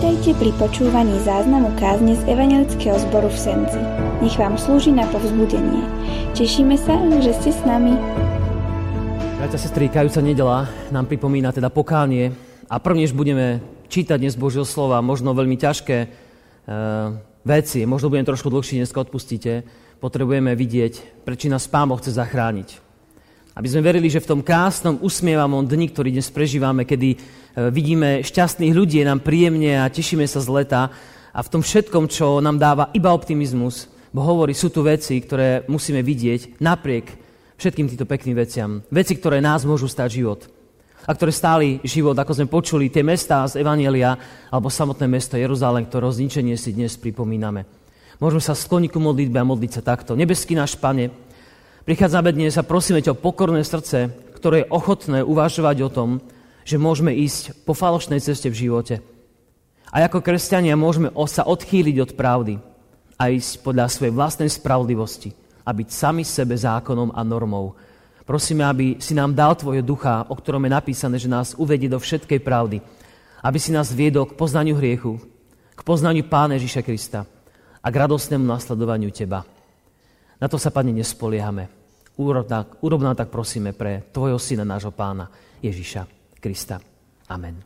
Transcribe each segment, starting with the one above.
Vítajte pri počúvaní záznamu kázne z Evangelického zboru v Senci. Nech vám slúži na povzbudenie. Tešíme sa, že ste s nami. Bratia, sestry, kajúca nedela nám pripomína teda pokánie a prvnež budeme čítať dnes Božieho slova, možno veľmi ťažké e, veci, možno budem trošku dlhšie, dneska odpustíte, potrebujeme vidieť, prečo nás Pán chce zachrániť. Aby sme verili, že v tom krásnom, usmievavom dni, ktorý dnes prežívame, kedy e, vidíme šťastných ľudí, je nám príjemne a tešíme sa z leta a v tom všetkom, čo nám dáva iba optimizmus, bo hovorí, sú tu veci, ktoré musíme vidieť napriek všetkým týmto pekným veciam. Veci, ktoré nás môžu stať život. A ktoré stáli život, ako sme počuli, tie mestá z Evanielia, alebo samotné mesto Jeruzalém, ktoré zničenie si dnes pripomíname. Môžeme sa skloniť ku modlitbe a modliť sa takto. Nebeský náš Pane, Prichádzame dnes a prosíme ťa o pokorné srdce, ktoré je ochotné uvažovať o tom, že môžeme ísť po falošnej ceste v živote. A ako kresťania môžeme sa odchýliť od pravdy a ísť podľa svojej vlastnej spravodlivosti a byť sami sebe zákonom a normou. Prosíme, aby si nám dal Tvoje ducha, o ktorom je napísané, že nás uvedie do všetkej pravdy. Aby si nás viedol k poznaniu hriechu, k poznaniu Pána Ježiša Krista a k radostnému nasledovaniu Teba. Na to sa, Pane, nespoliehame. Urob, tak, nám tak prosíme pre Tvojho Syna, nášho Pána, Ježiša Krista. Amen.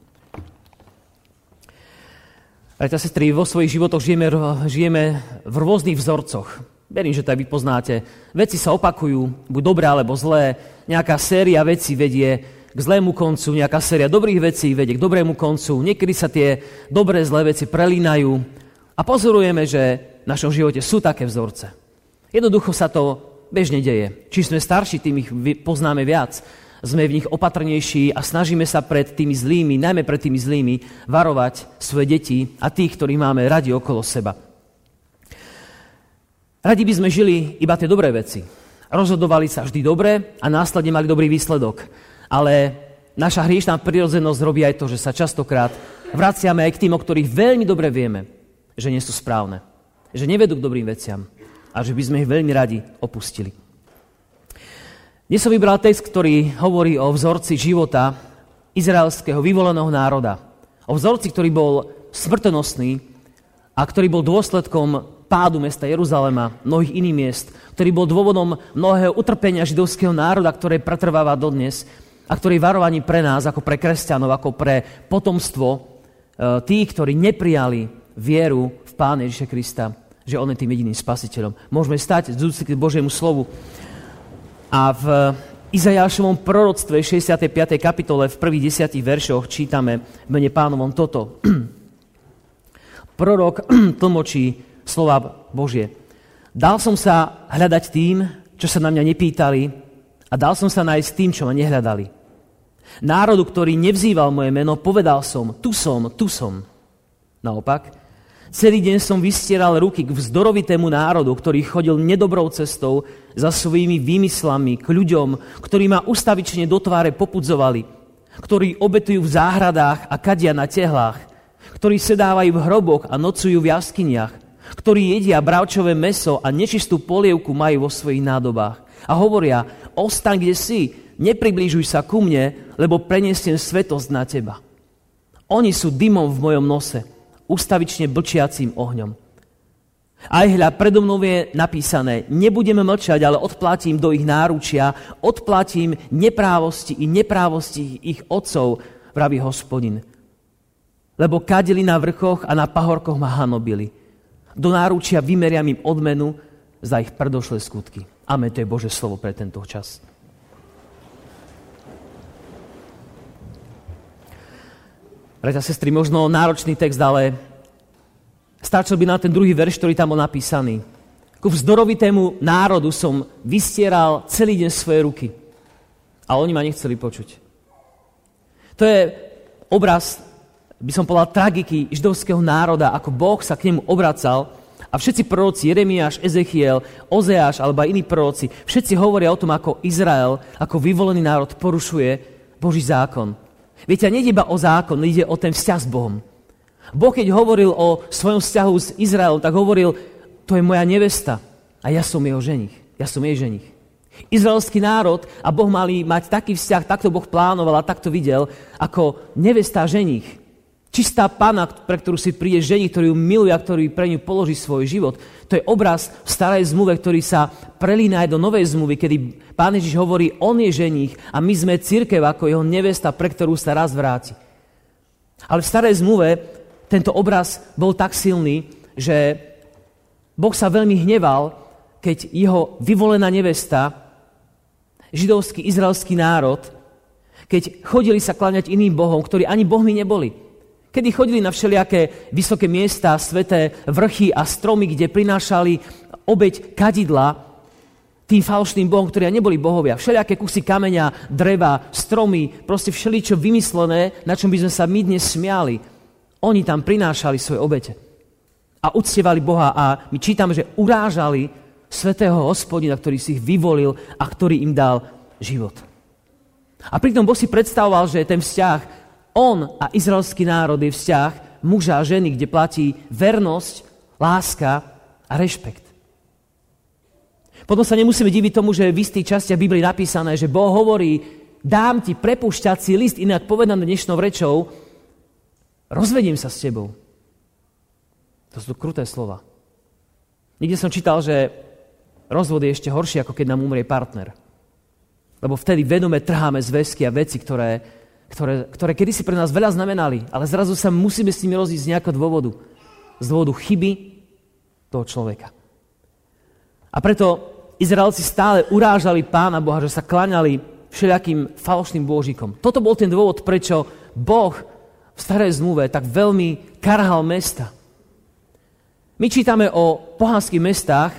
Bratia, sestry, vo svojich životoch žijeme, žijeme v rôznych vzorcoch. Verím, že to aj vy poznáte. Veci sa opakujú, buď dobré alebo zlé. Nejaká séria vecí vedie k zlému koncu, nejaká séria dobrých vecí vedie k dobrému koncu. Niekedy sa tie dobré, zlé veci prelínajú. A pozorujeme, že v našom živote sú také vzorce. Jednoducho sa to bežne deje. Či sme starší, tým ich poznáme viac. Sme v nich opatrnejší a snažíme sa pred tými zlými, najmä pred tými zlými, varovať svoje deti a tých, ktorých máme radi okolo seba. Radi by sme žili iba tie dobré veci. Rozhodovali sa vždy dobre a následne mali dobrý výsledok. Ale naša hriešná prirodzenosť robí aj to, že sa častokrát vraciame aj k tým, o ktorých veľmi dobre vieme, že nie sú správne. Že nevedú k dobrým veciam a že by sme ich veľmi radi opustili. Dnes som vybral text, ktorý hovorí o vzorci života izraelského vyvoleného národa. O vzorci, ktorý bol smrtonosný a ktorý bol dôsledkom pádu mesta Jeruzalema, mnohých iných miest, ktorý bol dôvodom mnohého utrpenia židovského národa, ktoré pretrváva dodnes a ktorý varovaní pre nás, ako pre kresťanov, ako pre potomstvo e, tých, ktorí neprijali vieru v Pána Ježiša Krista že On je tým jediným spasiteľom. Môžeme stať z k Božiemu slovu. A v Izajášovom proroctve 65. kapitole v prvých desiatich veršoch čítame v mene pánovom toto. Prorok tlmočí slova Božie. Dal som sa hľadať tým, čo sa na mňa nepýtali a dal som sa nájsť tým, čo ma nehľadali. Národu, ktorý nevzýval moje meno, povedal som, tu som, tu som. Naopak, Celý deň som vystieral ruky k vzdorovitému národu, ktorý chodil nedobrou cestou za svojimi výmyslami k ľuďom, ktorí ma ustavične do tváre popudzovali, ktorí obetujú v záhradách a kadia na tehlách, ktorí sedávajú v hroboch a nocujú v jaskyniach, ktorí jedia bravčové meso a nečistú polievku majú vo svojich nádobách. A hovoria, ostaň kde si, nepriblížuj sa ku mne, lebo preniesiem svetosť na teba. Oni sú dymom v mojom nose ustavične blčiacím ohňom. Aj hľa, predo mnou je napísané, nebudeme mlčať, ale odplatím do ich náručia, odplatím neprávosti i neprávosti ich otcov, vraví hospodin. Lebo kadili na vrchoch a na pahorkoch ma hanobili. Do náručia vymeriam im odmenu za ich predošlé skutky. Amen, to je Bože slovo pre tento čas. Bratia sestry, možno náročný text, ale stačil by na ten druhý verš, ktorý tam bol napísaný. Ku vzdorovitému národu som vystieral celý deň svoje ruky. A oni ma nechceli počuť. To je obraz, by som povedal, tragiky židovského národa, ako Boh sa k nemu obracal a všetci proroci, Jeremiáš, Ezechiel, Ozeáš alebo aj iní proroci, všetci hovoria o tom, ako Izrael, ako vyvolený národ porušuje Boží zákon. Viete, nie iba o zákon, ide o ten vzťah s Bohom. Boh, keď hovoril o svojom vzťahu s Izraelom, tak hovoril, to je moja nevesta a ja som jeho ženich. Ja som jej ženich. Izraelský národ a Boh mali mať taký vzťah, takto Boh plánoval a takto videl, ako nevesta a ženich. Čistá pána, pre ktorú si príde ženi, ktorý ju miluje a ktorý pre ňu položí svoj život. To je obraz v starej zmluve, ktorý sa prelína aj do novej zmluvy, kedy pán Ježiš hovorí, on je ženích a my sme církev ako jeho nevesta, pre ktorú sa raz vráti. Ale v starej zmluve tento obraz bol tak silný, že Boh sa veľmi hneval, keď jeho vyvolená nevesta, židovský izraelský národ, keď chodili sa kláňať iným bohom, ktorí ani bohmi neboli kedy chodili na všelijaké vysoké miesta, sveté vrchy a stromy, kde prinášali obeď kadidla tým falošným bohom, ktorí neboli bohovia. Všelijaké kusy kameňa, dreva, stromy, proste všeličo vymyslené, na čom by sme sa my dnes smiali. Oni tam prinášali svoje obete. A uctievali Boha a my čítame, že urážali svetého hospodina, ktorý si ich vyvolil a ktorý im dal život. A pritom Boh si predstavoval, že ten vzťah on a izraelský národ je vzťah muža a ženy, kde platí vernosť, láska a rešpekt. Potom sa nemusíme diviť tomu, že v istých častiach Biblii napísané, že Boh hovorí, dám ti prepušťací list, inak povedané dnešnou rečou, rozvedím sa s tebou. To sú kruté slova. Niekde som čítal, že rozvod je ešte horší, ako keď nám umrie partner. Lebo vtedy vedome trháme zväzky a veci, ktoré ktoré, ktoré kedysi pre nás veľa znamenali, ale zrazu sa musíme s nimi rozísť z nejakého dôvodu. Z dôvodu chyby toho človeka. A preto Izraelci stále urážali Pána Boha, že sa klaňali všelijakým falošným božikom. Toto bol ten dôvod, prečo Boh v starej zmluve tak veľmi karhal mesta. My čítame o pohanských mestách,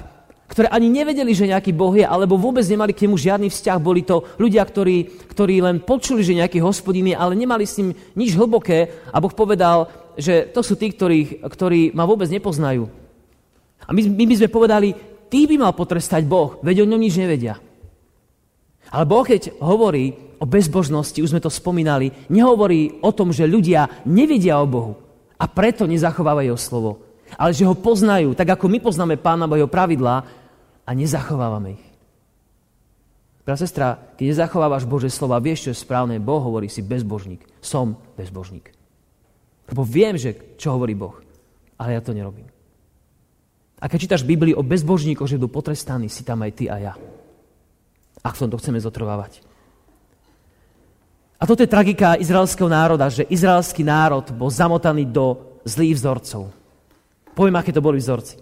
ktoré ani nevedeli, že nejaký Boh je, alebo vôbec nemali k nemu žiadny vzťah. Boli to ľudia, ktorí, ktorí len počuli, že nejaký hospodín je, ale nemali s ním nič hlboké a Boh povedal, že to sú tí, ktorí, ktorí ma vôbec nepoznajú. A my, my by sme povedali, ty by mal potrestať Boh, veď o ňom nič nevedia. Ale Boh, keď hovorí o bezbožnosti, už sme to spomínali, nehovorí o tom, že ľudia nevedia o Bohu a preto nezachovávajú jeho slovo ale že ho poznajú, tak ako my poznáme Pána Boha jeho pravidlá a nezachovávame ich. Brat, sestra, keď nezachovávaš Bože slova, vieš, čo je správne, Boh hovorí si bezbožník. Som bezbožník. Lebo viem, že čo hovorí Boh, ale ja to nerobím. A keď čítaš Biblii o bezbožníkoch, že budú potrestaní, si tam aj ty a ja. Ak v to chceme zotrvávať. A toto je tragika izraelského národa, že izraelský národ bol zamotaný do zlých vzorcov. Poviem, aké to boli vzorci.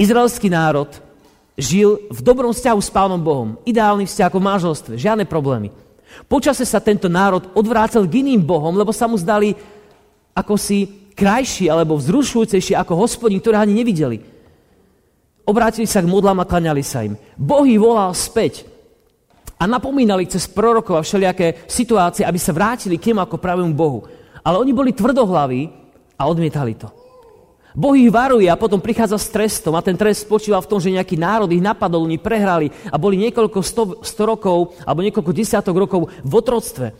Izraelský národ žil v dobrom vzťahu s Pánom Bohom. Ideálny vzťah ako v manželstve, žiadne problémy. Počase sa tento národ odvrácal k iným bohom, lebo sa mu zdali ako si krajší alebo vzrušujúcejší ako hospodin, ktoré ani nevideli. Obrátili sa k modlám a klaňali sa im. Boh ich volal späť a napomínali cez prorokov a všelijaké situácie, aby sa vrátili k nemu ako pravému Bohu. Ale oni boli tvrdohlaví a odmietali to. Boh ich varuje a potom prichádza s trestom a ten trest spočíval v tom, že nejaký národ ich napadol, oni prehrali a boli niekoľko sto, sto rokov alebo niekoľko desiatok rokov v otroctve.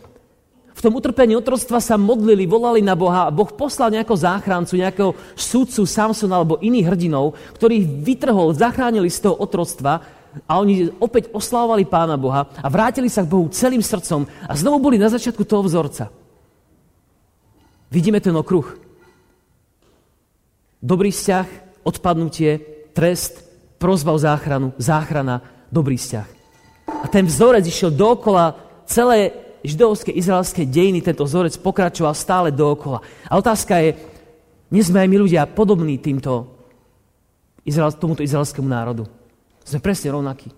V tom utrpení otroctva sa modlili, volali na Boha a Boh poslal nejakého záchrancu, nejakého sudcu, Samsona alebo iných hrdinov, ktorých vytrhol, zachránili z toho otroctva a oni opäť oslávali Pána Boha a vrátili sa k Bohu celým srdcom a znovu boli na začiatku toho vzorca. Vidíme ten okruh. Dobrý vzťah, odpadnutie, trest, prozba o záchranu, záchrana, dobrý vzťah. A ten vzorec išiel dookola celé židovské, izraelské dejiny, tento vzorec pokračoval stále dookola. A otázka je, nie sme aj my ľudia podobní týmto, tomuto izraelskému národu. Sme presne rovnakí.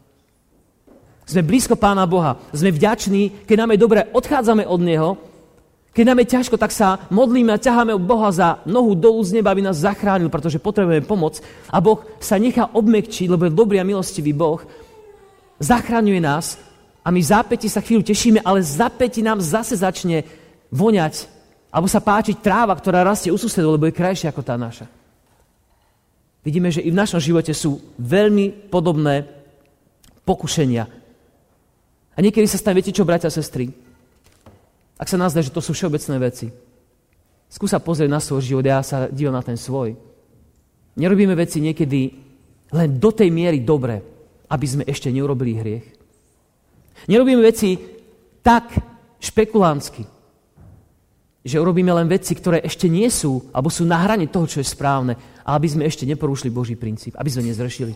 Sme blízko Pána Boha. Sme vďační, keď nám je dobre, odchádzame od Neho keď nám je ťažko, tak sa modlíme a ťaháme od Boha za nohu dolu z neba, aby nás zachránil, pretože potrebujeme pomoc. A Boh sa nechá obmekčiť, lebo je dobrý a milostivý Boh. Zachraňuje nás a my zápäti sa chvíľu tešíme, ale zápäti nám zase začne voňať alebo sa páčiť tráva, ktorá rastie u susedov, lebo je krajšia ako tá naša. Vidíme, že i v našom živote sú veľmi podobné pokušenia. A niekedy sa stane, viete čo, bratia a sestry? Ak sa nás že to sú všeobecné veci, skúsa pozrieť na svoj život, ja sa dívam na ten svoj. Nerobíme veci niekedy len do tej miery dobre, aby sme ešte neurobili hriech. Nerobíme veci tak špekulánsky, že urobíme len veci, ktoré ešte nie sú, alebo sú na hrane toho, čo je správne, a aby sme ešte neporušili Boží princíp, aby sme nezrešili.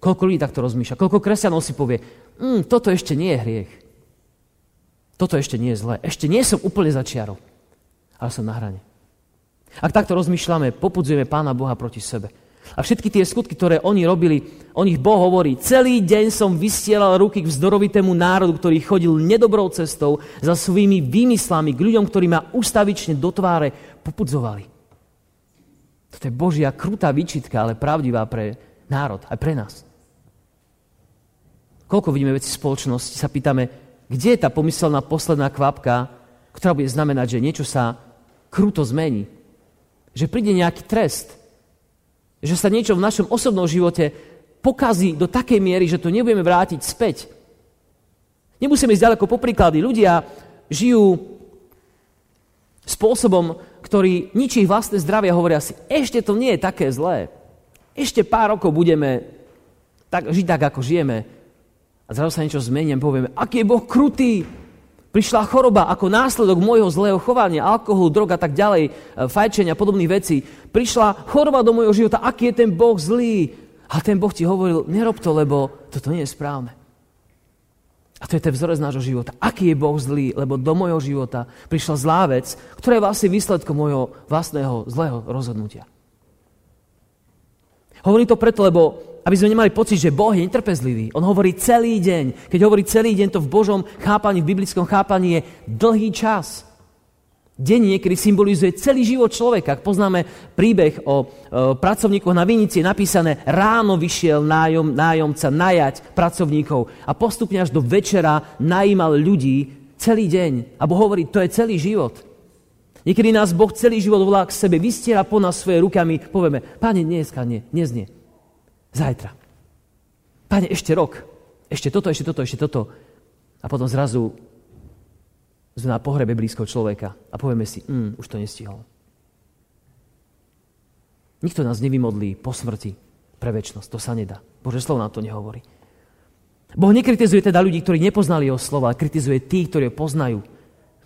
Koľko ľudí takto rozmýšľa? Koľko kresťanov si povie, mm, toto ešte nie je hriech. Toto ešte nie je zlé. Ešte nie som úplne začiarov, ale som na hrane. Ak takto rozmýšľame, popudzujeme Pána Boha proti sebe. A všetky tie skutky, ktoré oni robili, o nich Boh hovorí, celý deň som vystielal ruky k vzdorovitému národu, ktorý chodil nedobrou cestou za svojimi výmyslami k ľuďom, ktorí ma ustavične do tváre popudzovali. Toto je Božia krutá výčitka, ale pravdivá pre národ, aj pre nás. Koľko vidíme veci v spoločnosti, sa pýtame, kde je tá pomyselná posledná kvapka, ktorá bude znamenať, že niečo sa kruto zmení. Že príde nejaký trest, že sa niečo v našom osobnom živote pokazí do takej miery, že to nebudeme vrátiť späť. Nemusíme ísť ďaleko po príklady. Ľudia žijú spôsobom, ktorý ničí ich vlastné zdravie a hovoria si, ešte to nie je také zlé. Ešte pár rokov budeme tak, žiť tak, ako žijeme. A zrazu sa niečo zmení a povieme, aký je Boh krutý, prišla choroba ako následok môjho zlého chovania, alkoholu, drog a tak ďalej, e, fajčenia podobných vecí. Prišla choroba do môjho života, aký je ten Boh zlý. A ten Boh ti hovoril, nerob to, lebo toto nie je správne. A to je ten vzorec nášho života. Aký je Boh zlý, lebo do môjho života prišla zlá vec, ktorá je vlastne výsledkom môjho vlastného zlého rozhodnutia. Hovorím to preto, lebo aby sme nemali pocit, že Boh je netrpezlivý. On hovorí celý deň. Keď hovorí celý deň, to v Božom chápaní, v biblickom chápaní je dlhý čas. Deň niekedy symbolizuje celý život človeka. Ak poznáme príbeh o, o pracovníkoch na Vinici, je napísané, ráno vyšiel nájom, nájomca najať pracovníkov a postupne až do večera najímal ľudí celý deň. A Boh hovorí, to je celý život. Niekedy nás Boh celý život volá k sebe, vystiera po nás svoje rukami, povieme, páne, dneska nie, dnes nie. Zajtra. Pane, ešte rok. Ešte toto, ešte toto, ešte toto. A potom zrazu sme na pohrebe blízkoho človeka a povieme si, mm, už to nestihol. Nikto nás nevymodlí po smrti pre väčnosť. To sa nedá. Bože slovo nám to nehovorí. Boh nekritizuje teda ľudí, ktorí nepoznali jeho slova, ale kritizuje tých, ktorí ho poznajú.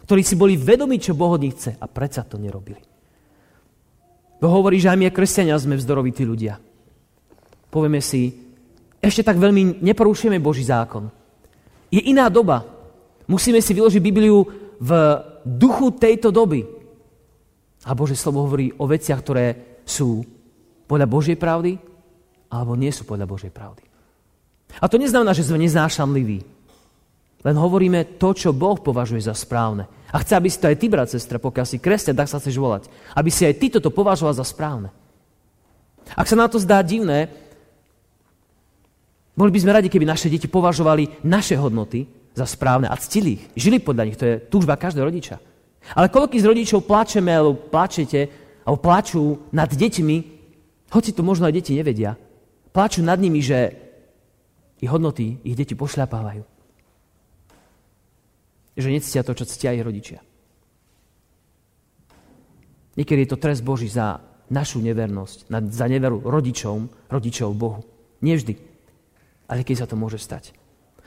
Ktorí si boli vedomi, čo Boh od nich chce a predsa to nerobili. Boh hovorí, že aj my, kresťania, sme vzdorovití ľudia povieme si, ešte tak veľmi neporušujeme Boží zákon. Je iná doba. Musíme si vyložiť Bibliu v duchu tejto doby. A Bože slovo hovorí o veciach, ktoré sú podľa Božej pravdy, alebo nie sú podľa Božej pravdy. A to neznamená, že sme neznášanliví. Len hovoríme to, čo Boh považuje za správne. A chce, aby si to aj ty, brat, sestra, pokiaľ si kresťan, tak sa chceš volať. Aby si aj ty toto považoval za správne. Ak sa na to zdá divné, boli by sme radi, keby naše deti považovali naše hodnoty za správne a ctili ich. Žili podľa nich, to je túžba každého rodiča. Ale koľko z rodičov plačeme alebo plačete alebo plačú nad deťmi, hoci to možno aj deti nevedia, plačú nad nimi, že ich hodnoty ich deti pošľapávajú. Že nectia to, čo ctia ich rodičia. Niekedy je to trest Boží za našu nevernosť, za neveru rodičom, rodičov Bohu. Nie vždy ale keď sa to môže stať.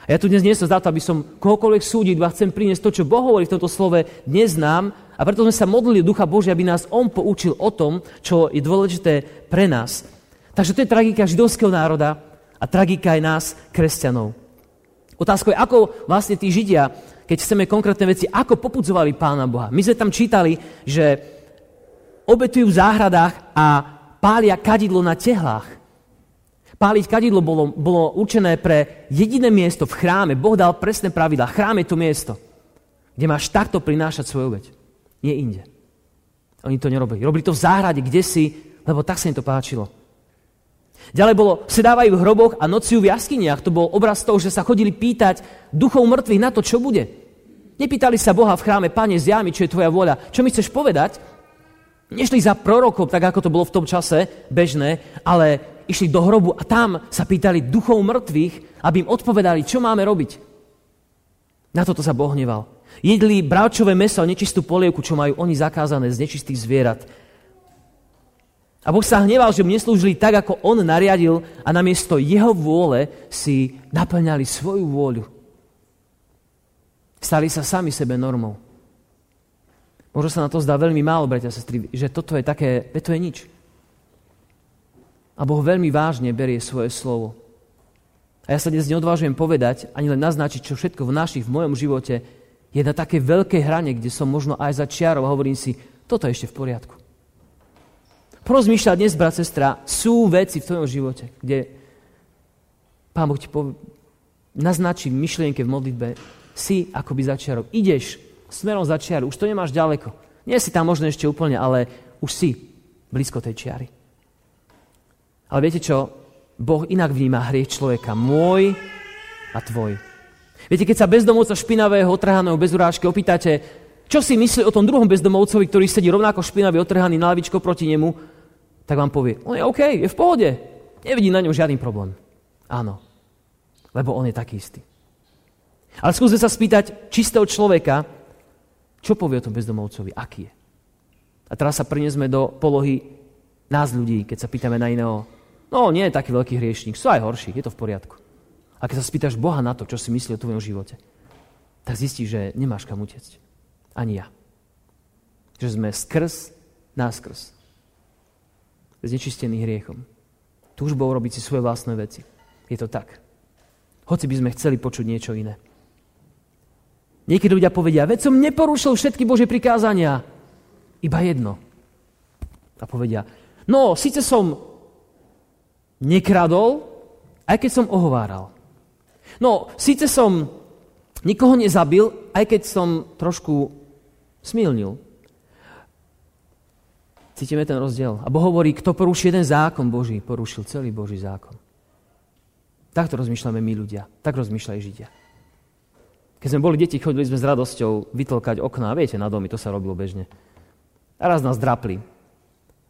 A ja tu dnes nie som za to, aby som kohokoľvek súdil, iba chcem priniesť to, čo Boh hovorí v tomto slove, dnes nám, a preto sme sa modlili Ducha Božia, aby nás On poučil o tom, čo je dôležité pre nás. Takže to je tragika židovského národa a tragika aj nás, kresťanov. Otázka je, ako vlastne tí Židia, keď chceme konkrétne veci, ako popudzovali Pána Boha. My sme tam čítali, že obetujú v záhradách a pália kadidlo na tehlách. Páliť kadidlo bolo, bolo určené pre jediné miesto v chráme. Boh dal presné pravidla. Chrám je to miesto, kde máš takto prinášať svoju obeď. Nie inde. Oni to nerobili. Robili to v záhrade, kde si, lebo tak sa im to páčilo. Ďalej bolo, sedávajú v hroboch a nociu v jaskyniach. To bol obraz toho, že sa chodili pýtať duchov mŕtvych na to, čo bude. Nepýtali sa Boha v chráme, Pane, zjami, čo je tvoja vôľa. Čo mi chceš povedať? Nešli za prorokom, tak ako to bolo v tom čase bežné, ale išli do hrobu a tam sa pýtali duchov mŕtvych, aby im odpovedali, čo máme robiť. Na toto sa Boh hneval. Jedli bravčové meso a nečistú polievku, čo majú oni zakázané z nečistých zvierat. A Boh sa hneval, že mu neslúžili tak, ako on nariadil a namiesto jeho vôle si naplňali svoju vôľu. Stali sa sami sebe normou. Možno sa na to zdá veľmi málo, bratia a sestry, že toto je také, to je nič. A Boh veľmi vážne berie svoje slovo. A ja sa dnes neodvážujem povedať, ani len naznačiť, čo všetko v našich, v mojom živote je na také veľké hrane, kde som možno aj za čiarou a hovorím si, toto je ešte v poriadku. Porozmýšľať dnes, brat, sestra, sú veci v tvojom živote, kde Pán Boh ti povie, naznačí myšlienke v modlitbe, si akoby za čiarou. Ideš smerom za čiaru, už to nemáš ďaleko. Nie si tam možno ešte úplne, ale už si blízko tej čiary. Ale viete čo? Boh inak vníma hriech človeka. Môj a tvoj. Viete, keď sa bezdomovca špinavého, otrhaného, bez urážky opýtate, čo si myslí o tom druhom bezdomovcovi, ktorý sedí rovnako špinavý, otrhaný na lavičko proti nemu, tak vám povie, on je OK, je v pohode. Nevidí na ňom žiadny problém. Áno, lebo on je taký istý. Ale skúsme sa spýtať čistého človeka, čo povie o tom bezdomovcovi, aký je. A teraz sa priniesme do polohy nás ľudí, keď sa pýtame na iného, no nie je taký veľký hriešník, sú aj horší, je to v poriadku. A keď sa spýtaš Boha na to, čo si myslí o tvojom živote, tak zistíš, že nemáš kam utiecť. Ani ja. Že sme skrz, náskrz. Znečistení hriechom. Túžbou robiť si svoje vlastné veci. Je to tak. Hoci by sme chceli počuť niečo iné. Niekedy ľudia povedia, veď som neporušil všetky Božie prikázania. Iba jedno. A povedia, no, síce som nekradol, aj keď som ohováral. No, síce som nikoho nezabil, aj keď som trošku smilnil. Cítime ten rozdiel. A Boh hovorí, kto poruší jeden zákon Boží, porušil celý Boží zákon. Takto rozmýšľame my ľudia. Tak rozmýšľajú Židia. Keď sme boli deti, chodili sme s radosťou vytlkať okná. Viete, na domy, to sa robilo bežne. A raz nás drapli.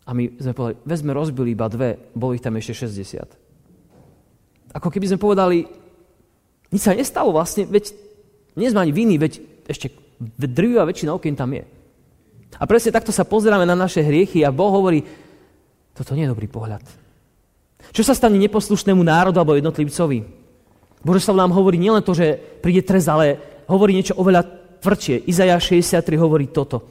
A my sme povedali, veď sme rozbili iba dve, bolo ich tam ešte 60. Ako keby sme povedali, nič sa nestalo vlastne, veď nie sme ani viny, veď ešte drvivá väčšina okien tam je. A presne takto sa pozeráme na naše hriechy a Boh hovorí, toto nie je dobrý pohľad. Čo sa stane neposlušnému národu alebo jednotlivcovi? Bože sa nám hovorí nielen to, že príde trest, ale hovorí niečo oveľa tvrdšie. Izaja 63 hovorí toto.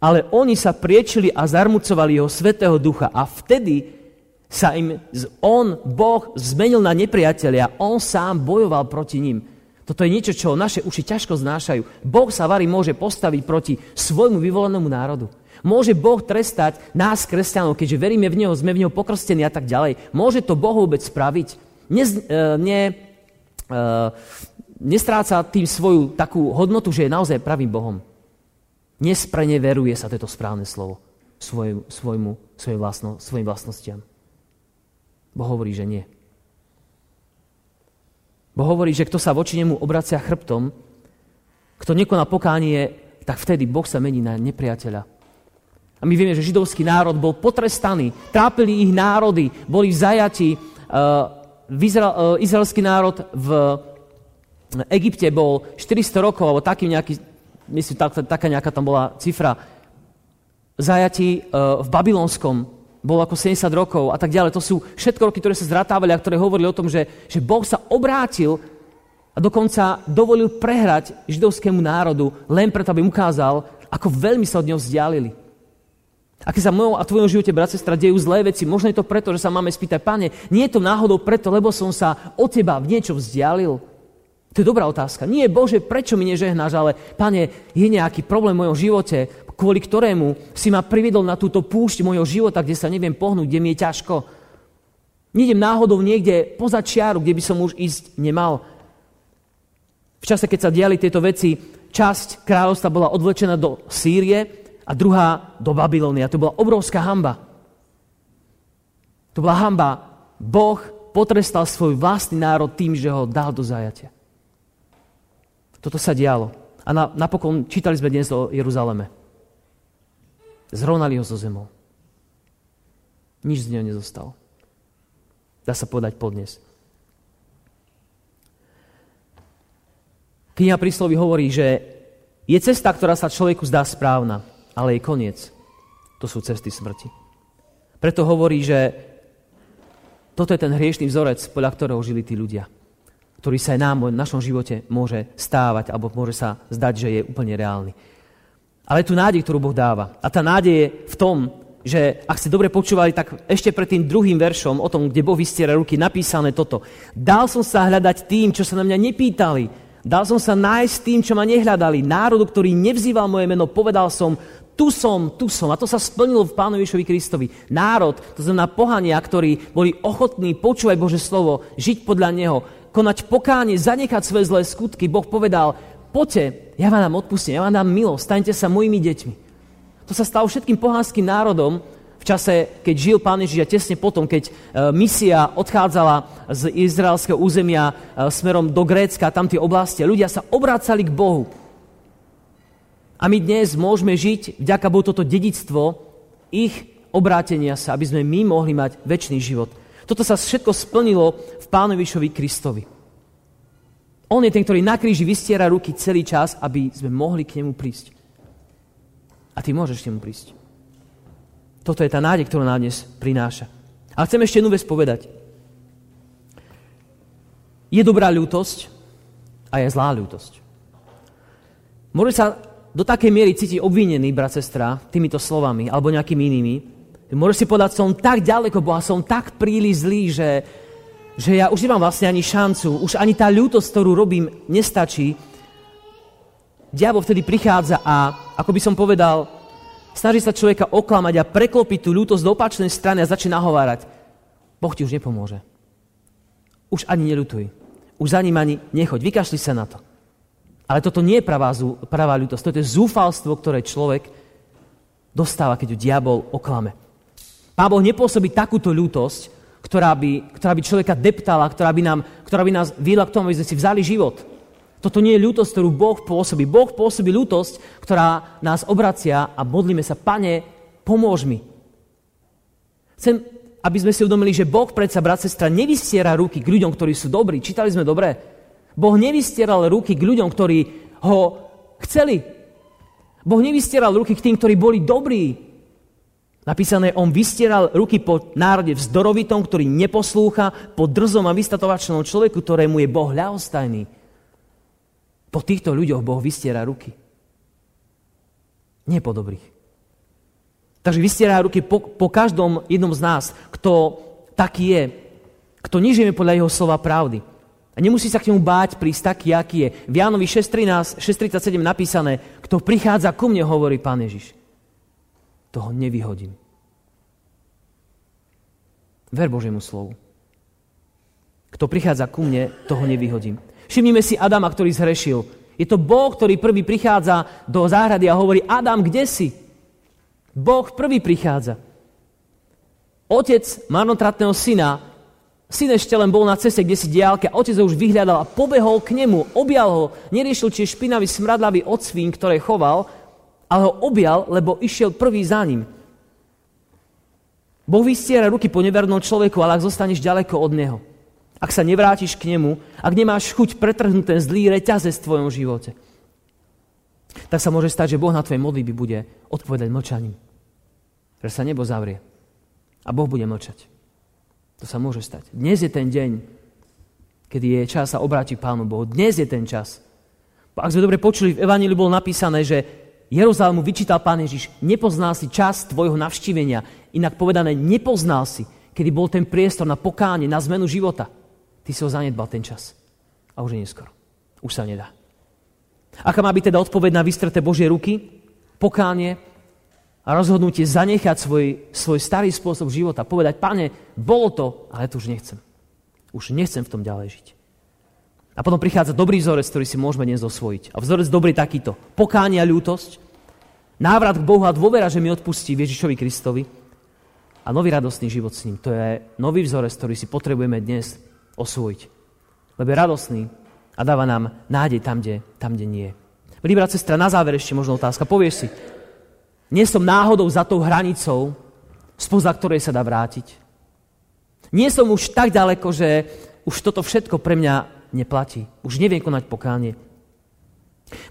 Ale oni sa priečili a zarmucovali jeho svetého ducha a vtedy sa im on, Boh, zmenil na nepriateľia. On sám bojoval proti ním. Toto je niečo, čo naše uši ťažko znášajú. Boh sa varí môže postaviť proti svojmu vyvolenému národu. Môže Boh trestať nás, kresťanov, keďže veríme v Neho, sme v Neho pokrstení a tak ďalej. Môže to Boh vôbec spraviť? Ne, ne, uh, nestráca tým svoju takú hodnotu, že je naozaj pravým Bohom. Nespreneveruje sa toto správne slovo svoj, svojmu, svojim, vlastno, svojim vlastnostiam. Boh hovorí, že nie. Boh hovorí, že kto sa voči nemu obracia chrbtom, kto nekoná pokánie, tak vtedy Boh sa mení na nepriateľa. A my vieme, že židovský národ bol potrestaný, trápili ich národy, boli v zajati. Uh, Izrael, izraelský národ v Egypte bol 400 rokov, alebo taký nejaký, myslím, tak, taká nejaká tam bola cifra, zajati uh, v babylonskom bol ako 70 rokov a tak ďalej. To sú všetko roky, ktoré sa zratávali a ktoré hovorili o tom, že, že Boh sa obrátil a dokonca dovolil prehrať židovskému národu len preto, aby ukázal, ako veľmi sa od neho vzdialili. A keď sa v a tvojom živote, brat, sestra, dejú zlé veci, možno je to preto, že sa máme spýtať, pane, nie je to náhodou preto, lebo som sa od teba v niečo vzdialil? To je dobrá otázka. Nie, Bože, prečo mi nežehnáš, ale pane, je nejaký problém v mojom živote, kvôli ktorému si ma priviedol na túto púšť mojho života, kde sa neviem pohnúť, kde mi je ťažko. Nejdem náhodou niekde poza čiaru, kde by som už ísť nemal. V čase, keď sa diali tieto veci, časť kráľovstva bola odvlečená do Sýrie, a druhá do Babylóny. A to bola obrovská hamba. To bola hamba. Boh potrestal svoj vlastný národ tým, že ho dal do zajatia. Toto sa dialo. A na, napokon čítali sme dnes o Jeruzaleme. Zrovnali ho zo zemou. Nič z neho nezostalo. Dá sa povedať podnes. Kniha príslovy hovorí, že je cesta, ktorá sa človeku zdá správna, ale jej koniec, to sú cesty smrti. Preto hovorí, že toto je ten hriešný vzorec, podľa ktorého žili tí ľudia, ktorý sa aj nám v našom živote môže stávať, alebo môže sa zdať, že je úplne reálny. Ale tu nádej, ktorú Boh dáva. A tá nádej je v tom, že ak ste dobre počúvali, tak ešte pred tým druhým veršom, o tom, kde Boh vystiera ruky, napísané toto. Dal som sa hľadať tým, čo sa na mňa nepýtali. Dal som sa nájsť tým, čo ma nehľadali. Národu, ktorý nevzýval moje meno, povedal som, tu som, tu som. A to sa splnilo v Pánovi Ježovi Kristovi. Národ, to znamená pohania, ktorí boli ochotní počúvať Bože slovo, žiť podľa Neho, konať pokánie, zanechať svoje zlé skutky. Boh povedal, poďte, ja vám dám odpustenie, ja vám dám milosť, staňte sa mojimi deťmi. To sa stalo všetkým pohánskym národom v čase, keď žil Pán Ježiš a tesne potom, keď e, misia odchádzala z izraelského územia e, smerom do Grécka, tam tie oblasti, ľudia sa obrácali k Bohu. A my dnes môžeme žiť, vďaka Bohu, toto dedictvo ich obrátenia sa, aby sme my mohli mať väčší život. Toto sa všetko splnilo v Pánovišovi Kristovi. On je ten, ktorý na kríži vystiera ruky celý čas, aby sme mohli k nemu prísť. A ty môžeš k nemu prísť. Toto je tá nádej, ktorú nám dnes prináša. Ale chcem ešte jednu vec povedať. Je dobrá ľútosť a je zlá ľútosť. Môže sa do takej miery cíti obvinený, brat, sestra, týmito slovami alebo nejakými inými, môžeš si povedať, som tak ďaleko Boha, som tak príliš zlý, že, že ja už nemám vlastne ani šancu, už ani tá ľútosť, ktorú robím, nestačí. Diabol vtedy prichádza a, ako by som povedal, snaží sa človeka oklamať a preklopiť tú ľútosť do opačnej strany a začne nahovárať. Boh ti už nepomôže. Už ani neľutuj. Už za ním ani nechoď. Vykašli sa na to. Ale toto nie je pravá, pravá ľútosť. Toto je zúfalstvo, ktoré človek dostáva, keď ju diabol oklame. Pán Boh nepôsobí takúto ľútosť, ktorá by, ktorá by človeka deptala, ktorá by, nám, ktorá by nás viedla k tomu, aby sme si vzali život. Toto nie je ľútosť, ktorú Boh pôsobí. Boh pôsobí ľútosť, ktorá nás obracia a modlíme sa, Pane, pomôž mi. Chcem, aby sme si uvedomili, že Boh predsa, brat, sestra, nevystiera ruky k ľuďom, ktorí sú dobrí. Čítali sme dobre? Boh nevystieral ruky k ľuďom, ktorí ho chceli. Boh nevystieral ruky k tým, ktorí boli dobrí. Napísané, on vystieral ruky po národe vzdorovitom, ktorý neposlúcha, po drzom a vystatovačnom človeku, ktorému je Boh ľahostajný. Po týchto ľuďoch Boh vystiera ruky. Nie po dobrých. Takže vystiera ruky po, po každom jednom z nás, kto taký je, kto nežijeme podľa jeho slova pravdy. A nemusí sa k nemu báť prísť taký, aký je. V Jánovi 6.13, 6.37 napísané, kto prichádza ku mne, hovorí Pán Ježiš. Toho nevyhodím. Ver Božiemu slovu. Kto prichádza ku mne, toho nevyhodím. Všimnime si Adama, ktorý zhrešil. Je to Boh, ktorý prvý prichádza do záhrady a hovorí, Adam, kde si? Boh prvý prichádza. Otec marnotratného syna Syn ešte len bol na ceste, kde si diálke otec ho už vyhľadal a pobehol k nemu, objal ho, neriešil, či je špinavý, smradlavý od svín, ktoré choval, ale ho objal, lebo išiel prvý za ním. Boh vystiera ruky po nevernom človeku, ale ak zostaneš ďaleko od neho, ak sa nevrátiš k nemu, ak nemáš chuť pretrhnúť ten zlý reťaze v tvojom živote, tak sa môže stať, že Boh na tvojej modlitby bude odpovedať mlčaním. Že sa nebo zavrie a Boh bude mlčať. To sa môže stať. Dnes je ten deň, kedy je čas sa obrátiť Pánu Bohu. Dnes je ten čas. Ak sme dobre počuli, v Evaníliu bolo napísané, že Jeruzalému vyčítal Pán Ježiš, nepoznal si čas tvojho navštívenia. Inak povedané, nepoznal si, kedy bol ten priestor na pokánie, na zmenu života. Ty si ho zanedbal ten čas. A už je neskoro. Už sa nedá. Aká má byť teda odpoveď na vystreté Božie ruky? Pokánie, a rozhodnutie zanechať svoj, svoj starý spôsob života. Povedať, pane, bolo to, ale to už nechcem. Už nechcem v tom ďalej žiť. A potom prichádza dobrý vzorec, ktorý si môžeme dnes osvojiť. A vzorec dobrý takýto. Pokánie a ľútosť, návrat k Bohu a dôvera, že mi odpustí Ježišovi Kristovi a nový radostný život s ním. To je nový vzorec, ktorý si potrebujeme dnes osvojiť. Lebo je radostný a dáva nám nádej tam, kde, tam, kde nie. Milí brat, sestra, na záver ešte možno otázka. Povieš si, nie som náhodou za tou hranicou, spoza ktorej sa dá vrátiť. Nie som už tak ďaleko, že už toto všetko pre mňa neplatí. Už neviem konať pokánie.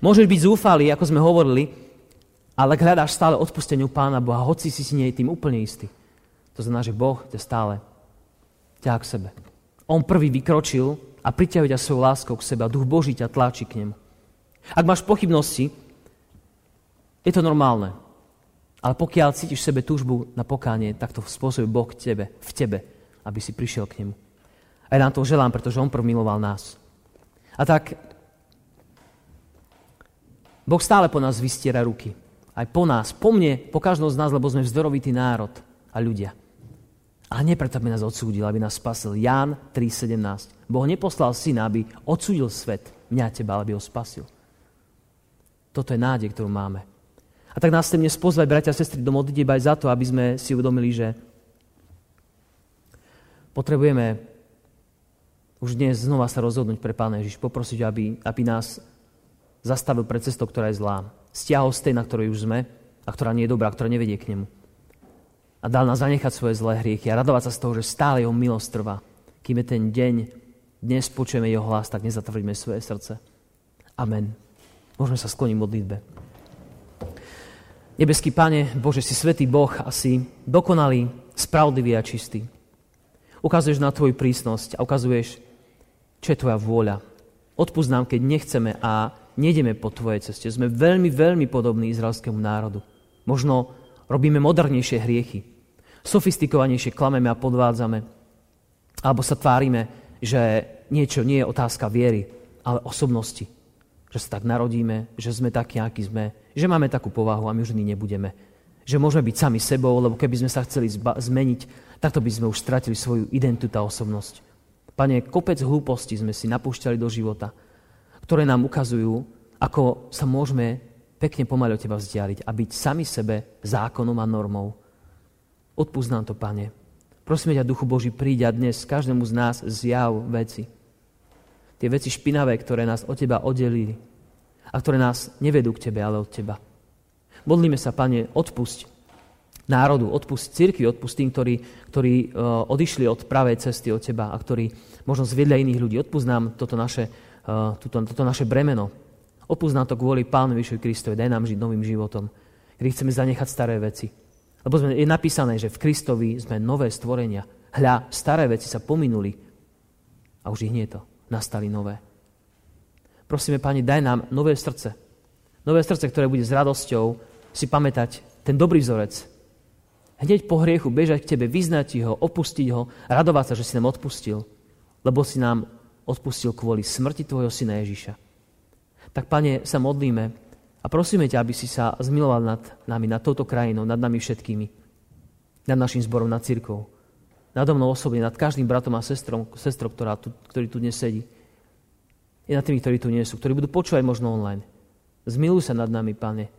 Môžeš byť zúfalý, ako sme hovorili, ale hľadáš stále odpusteniu Pána Boha, hoci si si nie tým úplne istý. To znamená, že Boh ťa stále ťa k sebe. On prvý vykročil a priťahuje ťa svojou láskou k sebe a duch Boží ťa tlačí k nemu. Ak máš pochybnosti, Je to normálne. Ale pokiaľ cítiš v sebe túžbu na pokánie, tak to spôsobí Boh tebe, v tebe, aby si prišiel k nemu. A ja nám to želám, pretože On promiloval nás. A tak Boh stále po nás vystiera ruky. Aj po nás, po mne, po každom z nás, lebo sme vzdorovitý národ a ľudia. Ale nie preto, aby nás odsúdil, aby nás spasil. Ján 3.17. Boh neposlal syna, aby odsúdil svet, mňa teba, aby ho spasil. Toto je nádej, ktorú máme. A tak nás chcem dnes pozvať, bratia a sestry, do modlitieb aj za to, aby sme si uvedomili, že potrebujeme už dnes znova sa rozhodnúť pre Pána Ježiš, poprosiť, aby, aby nás zastavil pred cestou, ktorá je zlá. Stiahol z tej, na ktorej už sme a ktorá nie je dobrá, ktorá nevedie k nemu a dal nás zanechať svoje zlé hriechy a radovať sa z toho, že stále jeho milosť trvá. Kým je ten deň, dnes počujeme jeho hlas, tak nezatvrdíme svoje srdce. Amen. Môžeme sa skloniť modlitbe. Nebeský Pane, Bože, si svetý Boh a si dokonalý, spravodlivý a čistý. Ukazuješ na Tvoju prísnosť a ukazuješ, čo je Tvoja vôľa. Odpúsť nám, keď nechceme a nejdeme po Tvojej ceste. Sme veľmi, veľmi podobní izraelskému národu. Možno robíme modernejšie hriechy sofistikovanejšie klameme a podvádzame. Alebo sa tvárime, že niečo nie je otázka viery, ale osobnosti. Že sa tak narodíme, že sme takí, akí sme, že máme takú povahu a my už nebudeme. Že môžeme byť sami sebou, lebo keby sme sa chceli zba- zmeniť, takto by sme už stratili svoju identitu a osobnosť. Pane, kopec hlúpostí sme si napúšťali do života, ktoré nám ukazujú, ako sa môžeme pekne pomaly od Teba vzdialiť a byť sami sebe zákonom a normou. Odpúsť nám to, Pane. Prosíme ťa, Duchu Boží, príď a dnes každému z nás zjav veci. Tie veci špinavé, ktoré nás od Teba oddelili a ktoré nás nevedú k Tebe, ale od Teba. Modlíme sa, Pane, odpusť národu, odpusť cirkvi, odpusť tým, ktorí, ktorí uh, odišli od pravej cesty od Teba a ktorí možno zviedli iných ľudí. Odpusť nám toto naše, uh, toto, toto naše bremeno. Odpusť nám to kvôli Pánovi Kristovi. Daj nám žiť novým životom, kedy chceme zanechať staré veci lebo sme, je napísané, že v Kristovi sme nové stvorenia. Hľa, staré veci sa pominuli a už ich nie je to. Nastali nové. Prosíme, Pani, daj nám nové srdce. Nové srdce, ktoré bude s radosťou si pamätať ten dobrý vzorec. Hneď po hriechu bežať k Tebe, vyznať ho, opustiť ho, radovať sa, že si nám odpustil. Lebo si nám odpustil kvôli smrti Tvojho Syna Ježiša. Tak, Pane, sa modlíme, a prosíme ťa, aby si sa zmiloval nad nami, nad touto krajinou, nad nami všetkými. Nad našim zborom, nad církou. Nad mnou osobne, nad každým bratom a sestrom, sestrou, ktorá tu, ktorý tu dnes sedí. I nad tými, ktorí tu nie sú, ktorí budú počúvať možno online. Zmiluj sa nad nami, Pane.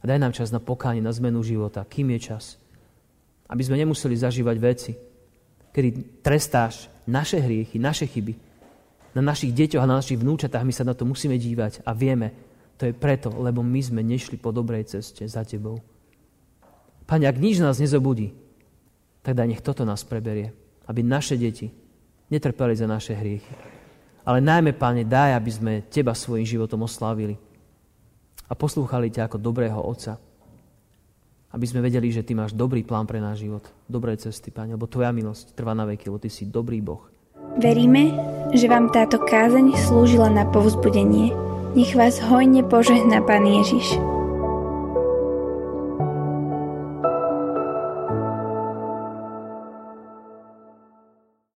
A daj nám čas na pokánie, na zmenu života. Kým je čas? Aby sme nemuseli zažívať veci, kedy trestáš naše hriechy, naše chyby. Na našich deťoch a na našich vnúčatách my sa na to musíme dívať a vieme, to je preto, lebo my sme nešli po dobrej ceste za Tebou. Pane, ak nič nás nezobudí, tak daj nech toto nás preberie, aby naše deti netrpeli za naše hriechy. Ale najmä, Pane, daj, aby sme Teba svojim životom oslávili a poslúchali ťa ako dobrého Otca. Aby sme vedeli, že Ty máš dobrý plán pre náš život, dobré cesty, Pane, lebo Tvoja milosť trvá na veky, lebo Ty si dobrý Boh. Veríme, že vám táto kázeň slúžila na povzbudenie nech vás hojne požehná Pán Ježiš.